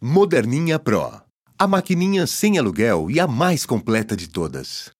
Moderninha Pro. A maquininha sem aluguel e a mais completa de todas.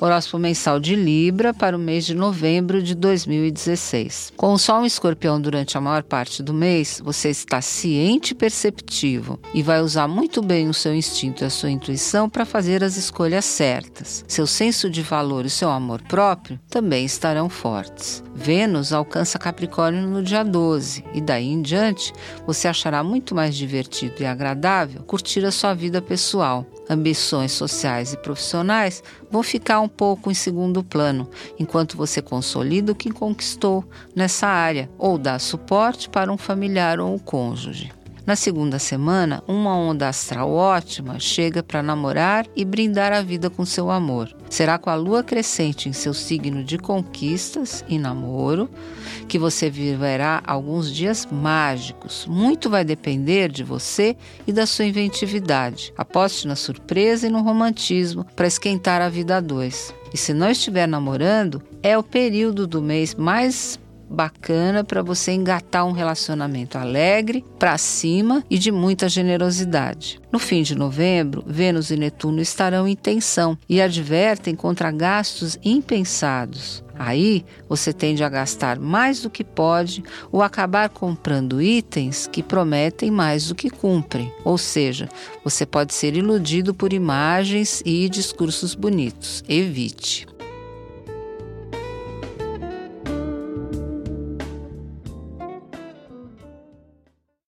Horóscopo mensal de Libra para o mês de novembro de 2016. Com o Sol em Escorpião durante a maior parte do mês, você está ciente e perceptivo e vai usar muito bem o seu instinto e a sua intuição para fazer as escolhas certas. Seu senso de valor e seu amor próprio também estarão fortes. Vênus alcança Capricórnio no dia 12 e daí em diante você achará muito mais divertido e agradável curtir a sua vida pessoal ambições sociais e profissionais vão ficar um pouco em segundo plano, enquanto você consolida o que conquistou nessa área ou dá suporte para um familiar ou um cônjuge. Na segunda semana, uma onda astral ótima chega para namorar e brindar a vida com seu amor. Será com a lua crescente em seu signo de conquistas e namoro que você viverá alguns dias mágicos. Muito vai depender de você e da sua inventividade. Aposte na surpresa e no romantismo para esquentar a vida a dois. E se não estiver namorando, é o período do mês mais bacana para você engatar um relacionamento alegre, para cima e de muita generosidade. No fim de novembro, Vênus e Netuno estarão em tensão e advertem contra gastos impensados. Aí você tende a gastar mais do que pode ou acabar comprando itens que prometem mais do que cumprem. Ou seja, você pode ser iludido por imagens e discursos bonitos. Evite.